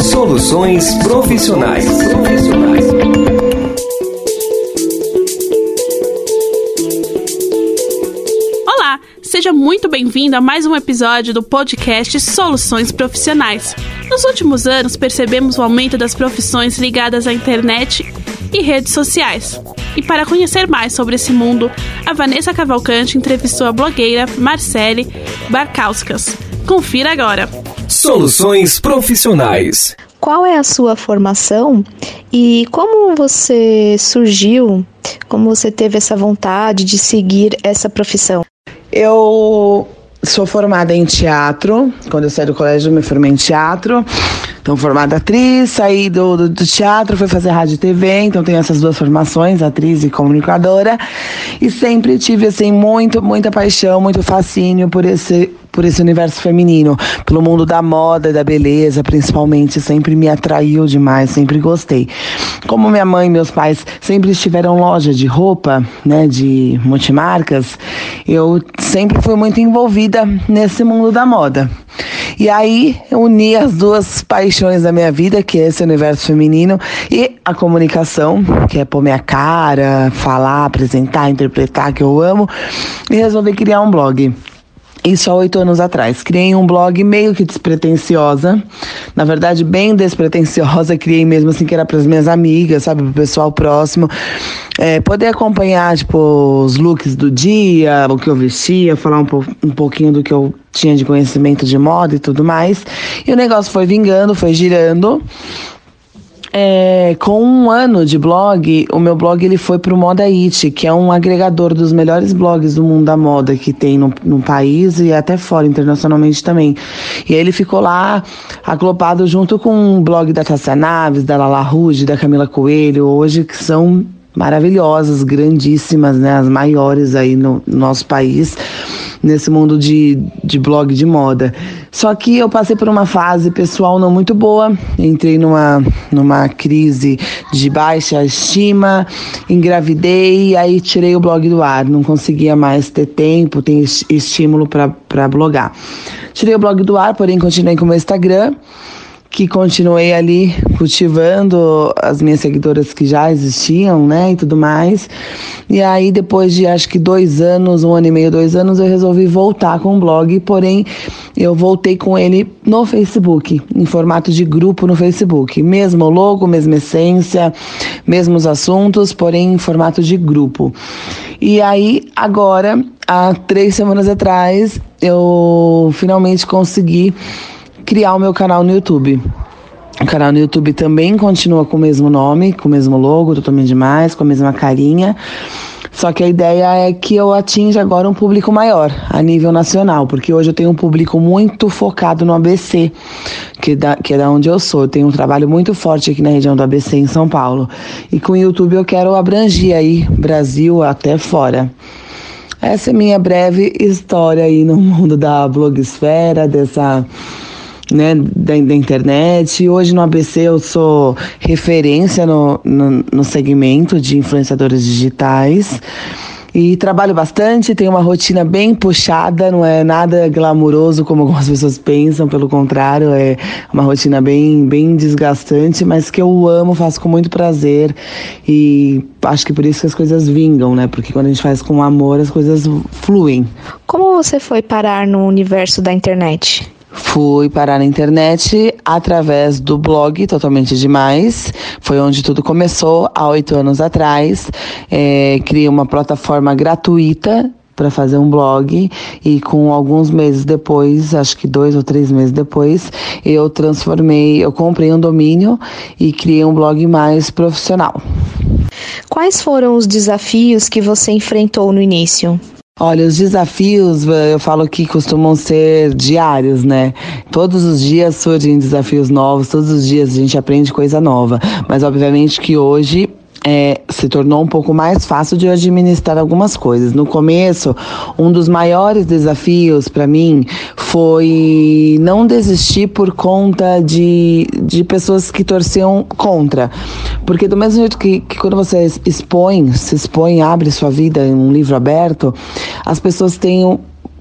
Soluções profissionais. Olá, seja muito bem-vindo a mais um episódio do podcast Soluções Profissionais. Nos últimos anos, percebemos o aumento das profissões ligadas à internet e redes sociais. E para conhecer mais sobre esse mundo, a Vanessa Cavalcante entrevistou a blogueira Marcele Barkauskas. Confira agora. Soluções profissionais. Qual é a sua formação e como você surgiu, como você teve essa vontade de seguir essa profissão? Eu sou formada em teatro. Quando eu saí do colégio, eu me formei em teatro. Então, formada atriz, saí do, do, do, teatro, fui fazer rádio e TV, então tenho essas duas formações, atriz e comunicadora. E sempre tive, assim, muito, muita paixão, muito fascínio por esse por esse universo feminino, pelo mundo da moda, da beleza, principalmente, sempre me atraiu demais, sempre gostei. Como minha mãe e meus pais sempre estiveram loja de roupa, né, de multimarcas, eu sempre fui muito envolvida nesse mundo da moda. E aí uni as duas paixões da minha vida, que é esse universo feminino e a comunicação, que é pôr minha cara, falar, apresentar, interpretar, que eu amo, e resolvi criar um blog. Isso há oito anos atrás. Criei um blog meio que despretensiosa, na verdade, bem despretensiosa. Criei mesmo assim, que era para as minhas amigas, sabe, para o pessoal próximo. É, poder acompanhar, tipo, os looks do dia, o que eu vestia, falar um, po um pouquinho do que eu tinha de conhecimento de moda e tudo mais. E o negócio foi vingando, foi girando. É, com um ano de blog, o meu blog ele foi para o Moda It, que é um agregador dos melhores blogs do mundo da moda que tem no, no país e até fora, internacionalmente também. E aí ele ficou lá aglopado junto com o blog da Tassia Naves, da Lala Rouge, da Camila Coelho, hoje que são maravilhosas, grandíssimas, né, as maiores aí no, no nosso país nesse mundo de, de blog de moda. Só que eu passei por uma fase pessoal não muito boa, entrei numa, numa crise de baixa estima, engravidei, aí tirei o blog do ar, não conseguia mais ter tempo, ter estímulo para blogar. Tirei o blog do ar, porém continuei com o meu Instagram que continuei ali cultivando as minhas seguidoras que já existiam, né, e tudo mais. E aí, depois de acho que dois anos, um ano e meio, dois anos, eu resolvi voltar com o blog, porém, eu voltei com ele no Facebook, em formato de grupo no Facebook. Mesmo logo, mesma essência, mesmos assuntos, porém em formato de grupo. E aí, agora, há três semanas atrás, eu finalmente consegui criar o meu canal no YouTube. O canal no YouTube também continua com o mesmo nome, com o mesmo logo, totalmente demais, com a mesma carinha. Só que a ideia é que eu atinja agora um público maior, a nível nacional, porque hoje eu tenho um público muito focado no ABC, que, da, que é da onde eu sou. Eu tenho um trabalho muito forte aqui na região do ABC, em São Paulo. E com o YouTube eu quero abranger aí Brasil até fora. Essa é minha breve história aí no mundo da blogsfera, dessa né, da, da, internet. Hoje no ABC eu sou referência no, no, no segmento de influenciadores digitais. E trabalho bastante, tenho uma rotina bem puxada, não é nada glamuroso como algumas pessoas pensam, pelo contrário, é uma rotina bem, bem desgastante, mas que eu amo, faço com muito prazer e acho que por isso que as coisas vingam, né? Porque quando a gente faz com amor, as coisas fluem. Como você foi parar no universo da internet? Fui parar na internet através do blog Totalmente Demais. Foi onde tudo começou há oito anos atrás. É, criei uma plataforma gratuita para fazer um blog e com alguns meses depois, acho que dois ou três meses depois, eu transformei, eu comprei um domínio e criei um blog mais profissional. Quais foram os desafios que você enfrentou no início? Olha, os desafios, eu falo que costumam ser diários, né? Todos os dias surgem desafios novos, todos os dias a gente aprende coisa nova. Mas obviamente que hoje é, se tornou um pouco mais fácil de administrar algumas coisas. No começo, um dos maiores desafios para mim foi não desistir por conta de, de pessoas que torciam contra. Porque do mesmo jeito que, que quando você expõe, se expõe, abre sua vida em um livro aberto, as pessoas têm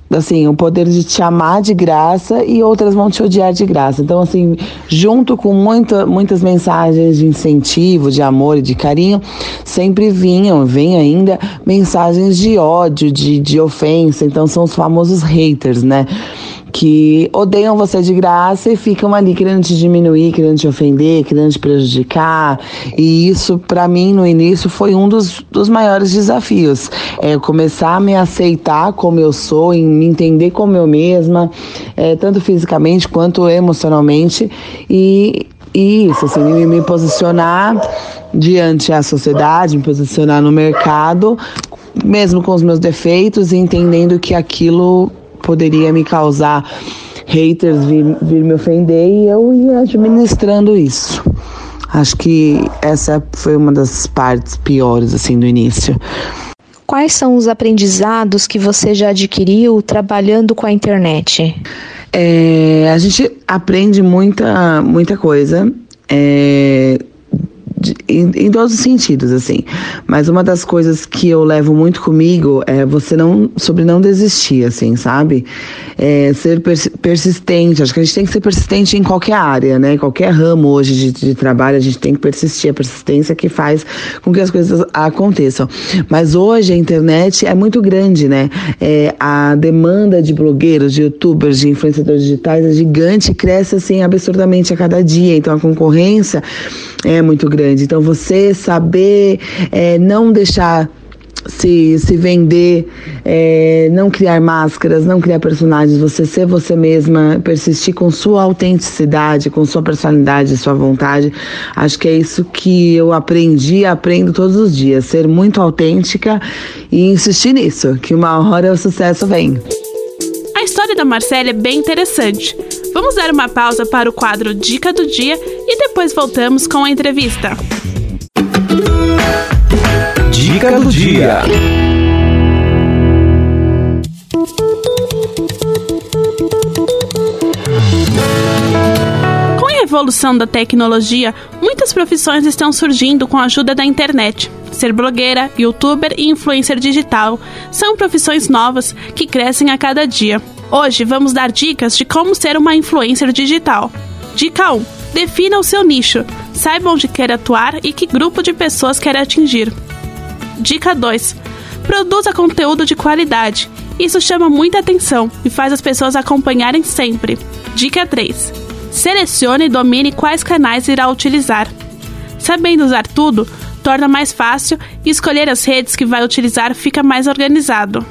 assim, o poder de te amar de graça e outras vão te odiar de graça. Então, assim, junto com muita, muitas mensagens de incentivo, de amor e de carinho, sempre vinham, vem ainda, mensagens de ódio, de, de ofensa. Então, são os famosos haters, né? Que odeiam você de graça e ficam ali querendo te diminuir, querendo te ofender, querendo te prejudicar. E isso, para mim, no início, foi um dos, dos maiores desafios. É começar a me aceitar como eu sou, em me entender como eu mesma, é, tanto fisicamente quanto emocionalmente. E, e isso, assim, me, me posicionar diante da sociedade, me posicionar no mercado, mesmo com os meus defeitos, e entendendo que aquilo poderia me causar haters vir, vir me ofender e eu ia administrando isso. Acho que essa foi uma das partes piores assim do início. Quais são os aprendizados que você já adquiriu trabalhando com a internet? É, a gente aprende muita, muita coisa. É, em, em, todos os sentidos, assim. Mas uma das coisas que eu levo muito comigo é você não sobre não desistir, assim, sabe? É, ser persistente. Acho que a gente tem que ser persistente em qualquer área, né? Qualquer ramo hoje de, de trabalho, a gente tem que persistir. A persistência que faz com que as coisas aconteçam. Mas hoje a internet é muito grande, né? É, a demanda de blogueiros, de youtubers, de influenciadores digitais é gigante, cresce assim absurdamente a cada dia. Então a concorrência é muito grande. Então você saber é, não deixar se, se vender, é, não criar máscaras, não criar personagens, você ser você mesma, persistir com sua autenticidade, com sua personalidade, sua vontade. Acho que é isso que eu aprendi aprendo todos os dias, ser muito autêntica e insistir nisso, que uma hora o sucesso vem. A história da Marcela é bem interessante. Vamos dar uma pausa para o quadro Dica do Dia e depois voltamos com a entrevista. Dica do Dia. Com a evolução da tecnologia, muitas profissões estão surgindo com a ajuda da internet. Ser blogueira, youtuber e influencer digital são profissões novas que crescem a cada dia. Hoje vamos dar dicas de como ser uma influencer digital. Dica 1: defina o seu nicho. Saiba onde quer atuar e que grupo de pessoas quer atingir. Dica 2: produza conteúdo de qualidade. Isso chama muita atenção e faz as pessoas acompanharem sempre. Dica 3: selecione e domine quais canais irá utilizar. Sabendo usar tudo, torna mais fácil e escolher as redes que vai utilizar fica mais organizado.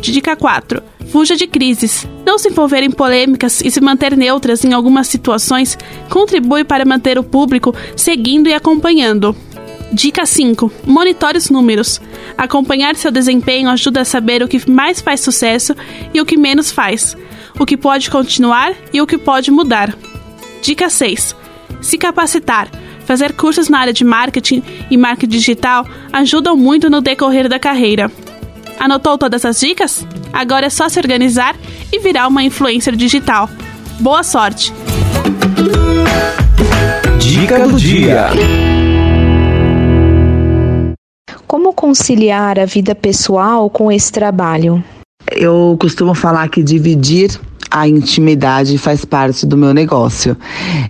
Dica 4 Fuja de crises. Não se envolver em polêmicas e se manter neutras em algumas situações contribui para manter o público seguindo e acompanhando. Dica 5. Monitore os números. Acompanhar seu desempenho ajuda a saber o que mais faz sucesso e o que menos faz, o que pode continuar e o que pode mudar. Dica 6. Se capacitar. Fazer cursos na área de marketing e marketing digital ajudam muito no decorrer da carreira. Anotou todas as dicas? Agora é só se organizar e virar uma influencer digital. Boa sorte! Dica do dia. Conciliar a vida pessoal com esse trabalho? Eu costumo falar que dividir a intimidade faz parte do meu negócio.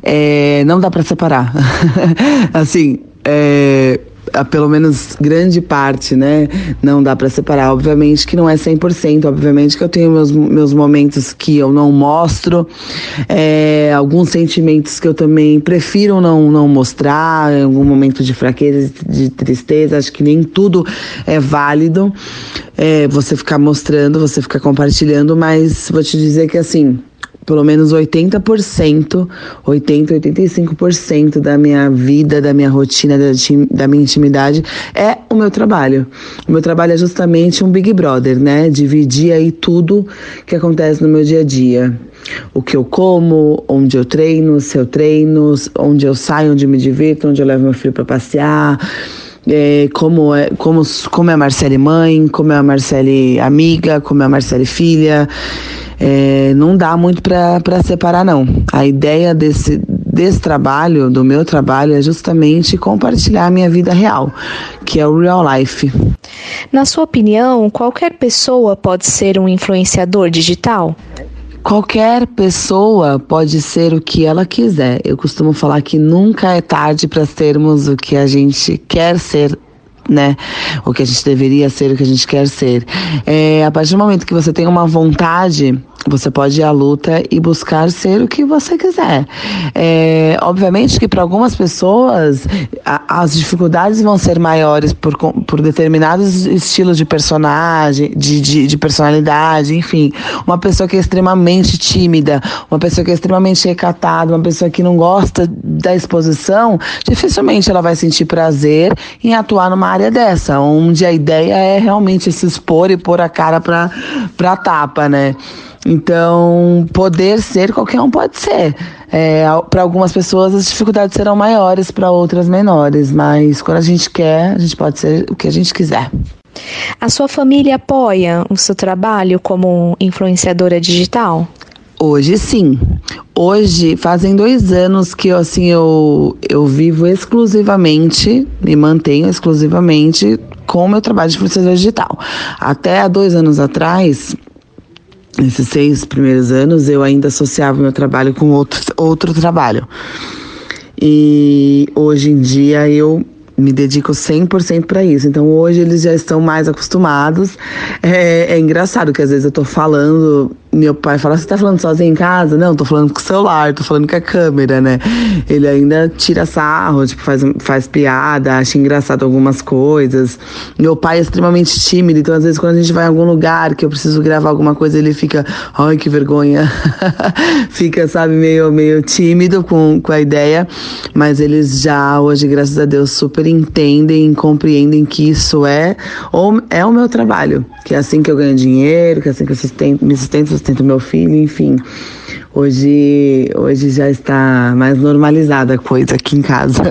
É, não dá para separar. assim, é, pelo menos grande parte, né? Não dá para separar. Obviamente que não é 100%, obviamente que eu tenho meus, meus momentos que eu não mostro, é, alguns sentimentos que eu também prefiro não, não mostrar, algum momento de fraqueza, de tristeza, acho que nem tudo é válido é, você ficar mostrando, você ficar compartilhando, mas vou te dizer que assim pelo menos 80%, 80, 85% da minha vida, da minha rotina, da, da, minha intimidade é o meu trabalho. O meu trabalho é justamente um Big Brother, né? Dividir aí tudo que acontece no meu dia a dia. O que eu como, onde eu treino, se eu treino, onde eu saio, onde eu me divirto, onde eu levo meu filho para passear. É, como, é, como, como é a Marcele mãe, como é a Marcele amiga, como é a Marcele filha é, não dá muito para separar, não. A ideia desse, desse trabalho, do meu trabalho, é justamente compartilhar a minha vida real, que é o real life. Na sua opinião, qualquer pessoa pode ser um influenciador digital? Qualquer pessoa pode ser o que ela quiser. Eu costumo falar que nunca é tarde para sermos o que a gente quer ser né? O que a gente deveria ser, o que a gente quer ser. É, a partir do momento que você tem uma vontade você pode ir à luta e buscar ser o que você quiser. É, obviamente que para algumas pessoas a, as dificuldades vão ser maiores por, por determinados estilos de personagem, de, de, de, personalidade, enfim. Uma pessoa que é extremamente tímida, uma pessoa que é extremamente recatada, uma pessoa que não gosta da exposição, dificilmente ela vai sentir prazer em atuar numa área dessa, onde a ideia é realmente se expor e pôr a cara para tapa, né? Então, poder ser, qualquer um pode ser. É, para algumas pessoas as dificuldades serão maiores, para outras menores, mas quando a gente quer, a gente pode ser o que a gente quiser. A sua família apoia o seu trabalho como influenciadora digital? Hoje sim. Hoje fazem dois anos que assim eu, eu vivo exclusivamente, me mantenho exclusivamente com o meu trabalho de influenciadora digital. Até há dois anos atrás, Nesses seis primeiros anos, eu ainda associava meu trabalho com outro, outro trabalho. E hoje em dia eu me dedico 100% para isso. Então hoje eles já estão mais acostumados. É, é engraçado que às vezes eu tô falando meu pai fala, você tá falando sozinho em casa? Não, tô falando com o celular, tô falando com a câmera, né? Ele ainda tira sarro, tipo, faz, faz piada, acha engraçado algumas coisas. Meu pai é extremamente tímido, então às vezes quando a gente vai em algum lugar que eu preciso gravar alguma coisa, ele fica, ai, que vergonha. fica, sabe, meio, meio tímido com, com a ideia. Mas eles já, hoje, graças a Deus, super entendem, compreendem que isso é, ou é o meu trabalho. Que é assim que eu ganho dinheiro, que é assim que eu sustento, me sustento sustento meu filho, enfim. Hoje, hoje já está mais normalizada a coisa aqui em casa.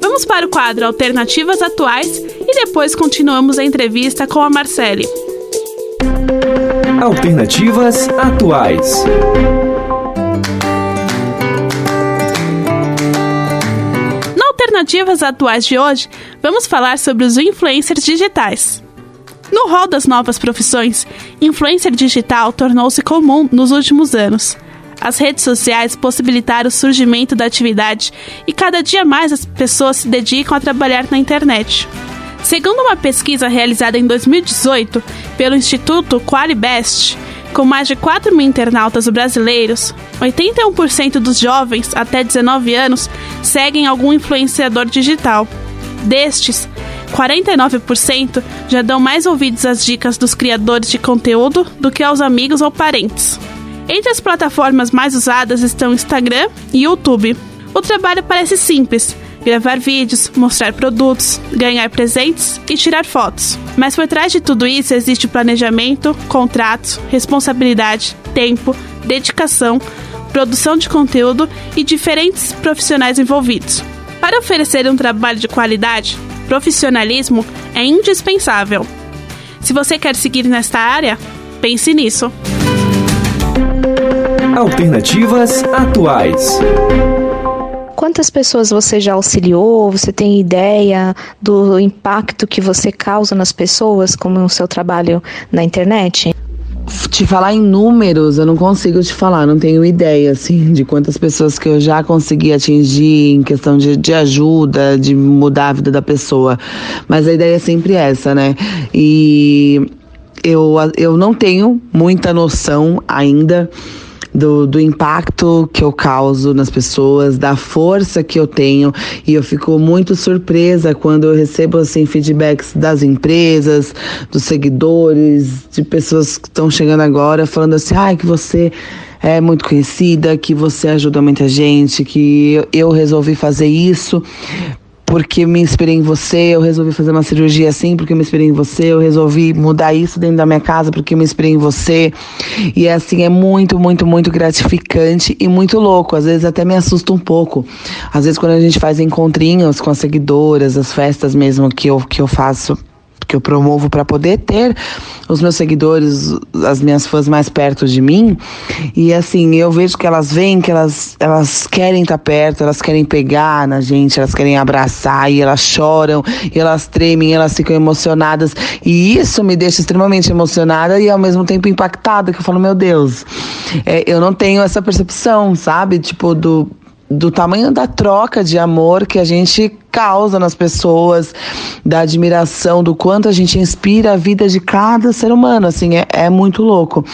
Vamos para o quadro Alternativas Atuais e depois continuamos a entrevista com a Marcele. Alternativas Atuais. Na Alternativas Atuais de hoje, vamos falar sobre os influencers digitais. No rol das novas profissões, influencer digital tornou-se comum nos últimos anos. As redes sociais possibilitaram o surgimento da atividade e cada dia mais as pessoas se dedicam a trabalhar na internet. Segundo uma pesquisa realizada em 2018 pelo Instituto Qualibest, com mais de 4 mil internautas brasileiros, 81% dos jovens até 19 anos seguem algum influenciador digital. Destes, 49% já dão mais ouvidos às dicas dos criadores de conteúdo do que aos amigos ou parentes. Entre as plataformas mais usadas estão Instagram e YouTube. O trabalho parece simples: gravar vídeos, mostrar produtos, ganhar presentes e tirar fotos. Mas por trás de tudo isso existe planejamento, contratos, responsabilidade, tempo, dedicação, produção de conteúdo e diferentes profissionais envolvidos. Para oferecer um trabalho de qualidade, profissionalismo é indispensável. Se você quer seguir nesta área, pense nisso. Alternativas atuais. Quantas pessoas você já auxiliou? Você tem ideia do impacto que você causa nas pessoas com o seu trabalho na internet? Te falar em números, eu não consigo te falar, não tenho ideia, assim, de quantas pessoas que eu já consegui atingir em questão de, de ajuda, de mudar a vida da pessoa. Mas a ideia é sempre essa, né? E eu, eu não tenho muita noção ainda do, do impacto que eu causo nas pessoas, da força que eu tenho. E eu fico muito surpresa quando eu recebo assim feedbacks das empresas, dos seguidores, de pessoas que estão chegando agora falando assim, ai, ah, que você é muito conhecida, que você ajuda muita gente, que eu resolvi fazer isso porque me inspirei em você, eu resolvi fazer uma cirurgia assim porque me inspirei em você, eu resolvi mudar isso dentro da minha casa porque me inspirei em você. E é assim, é muito, muito, muito gratificante e muito louco. Às vezes até me assusta um pouco. Às vezes quando a gente faz encontrinhos com as seguidoras, as festas mesmo que eu, que eu faço que eu promovo para poder ter os meus seguidores, as minhas fãs mais perto de mim. E assim, eu vejo que elas vêm, que elas, elas querem estar tá perto, elas querem pegar na gente, elas querem abraçar e elas choram, e elas tremem, elas ficam emocionadas. E isso me deixa extremamente emocionada e ao mesmo tempo impactada, que eu falo, meu Deus, é, eu não tenho essa percepção, sabe? Tipo, do do tamanho da troca de amor que a gente causa nas pessoas, da admiração, do quanto a gente inspira a vida de cada ser humano, assim, é, é muito louco.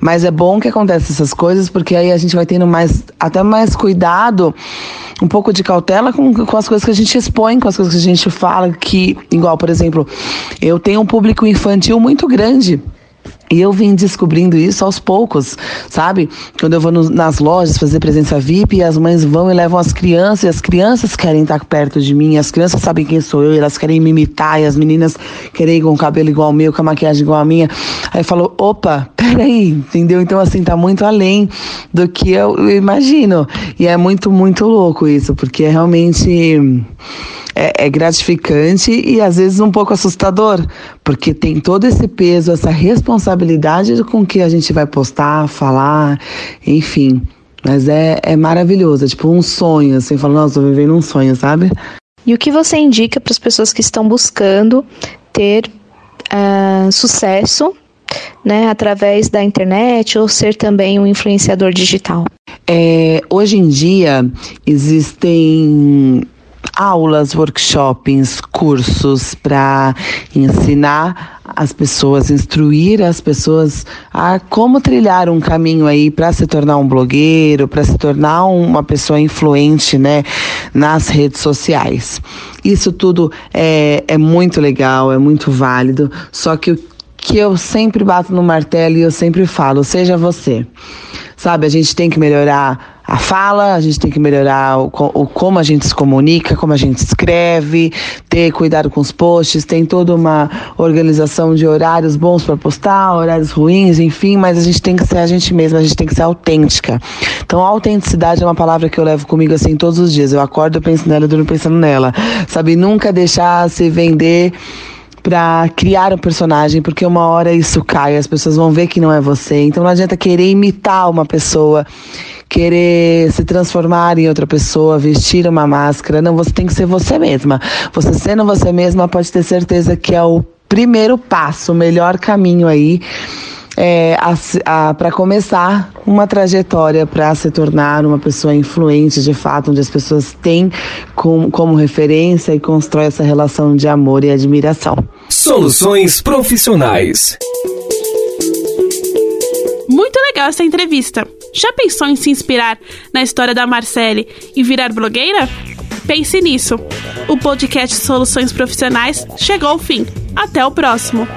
Mas é bom que aconteça essas coisas, porque aí a gente vai tendo mais, até mais cuidado, um pouco de cautela com, com as coisas que a gente expõe, com as coisas que a gente fala, que, igual, por exemplo, eu tenho um público infantil muito grande. E eu vim descobrindo isso aos poucos, sabe? Quando eu vou no, nas lojas fazer presença VIP, as mães vão e levam as crianças, e as crianças querem estar perto de mim, as crianças sabem quem sou eu, e elas querem me imitar, e as meninas querem ir com o cabelo igual ao meu, com a maquiagem igual a minha. Aí falou, opa, peraí, entendeu? Então, assim, tá muito além do que eu, imagino. E é muito, muito louco isso, porque é realmente é, é gratificante e às vezes um pouco assustador, porque tem todo esse peso, essa responsabilidade com que a gente vai postar, falar, enfim. Mas é, é maravilhoso, é tipo um sonho, assim, falando, nossa, tô vivendo um sonho, sabe? E o que você indica para as pessoas que estão buscando ter uh, sucesso né, através da internet ou ser também um influenciador digital? É, hoje em dia existem aulas, workshops, cursos para ensinar as pessoas, instruir as pessoas a como trilhar um caminho aí para se tornar um blogueiro, para se tornar uma pessoa influente, né, nas redes sociais. Isso tudo é, é muito legal, é muito válido, só que o que eu sempre bato no martelo e eu sempre falo, seja você. Sabe, a gente tem que melhorar a fala, a gente tem que melhorar o, o, como a gente se comunica, como a gente escreve, ter cuidado com os posts, tem toda uma organização de horários bons para postar, horários ruins, enfim, mas a gente tem que ser a gente mesma, a gente tem que ser autêntica. Então, autenticidade é uma palavra que eu levo comigo assim todos os dias. Eu acordo, eu penso nela, eu durmo pensando nela. Sabe, nunca deixar se vender para criar um personagem, porque uma hora isso cai, as pessoas vão ver que não é você. Então não adianta querer imitar uma pessoa, querer se transformar em outra pessoa, vestir uma máscara. Não, você tem que ser você mesma. Você sendo você mesma, pode ter certeza que é o primeiro passo, o melhor caminho aí é, para começar uma trajetória para se tornar uma pessoa influente de fato, onde as pessoas têm com, como referência e constrói essa relação de amor e admiração. Soluções profissionais. Muito legal essa entrevista. Já pensou em se inspirar na história da Marcele e virar blogueira? Pense nisso. O podcast Soluções Profissionais chegou ao fim. Até o próximo.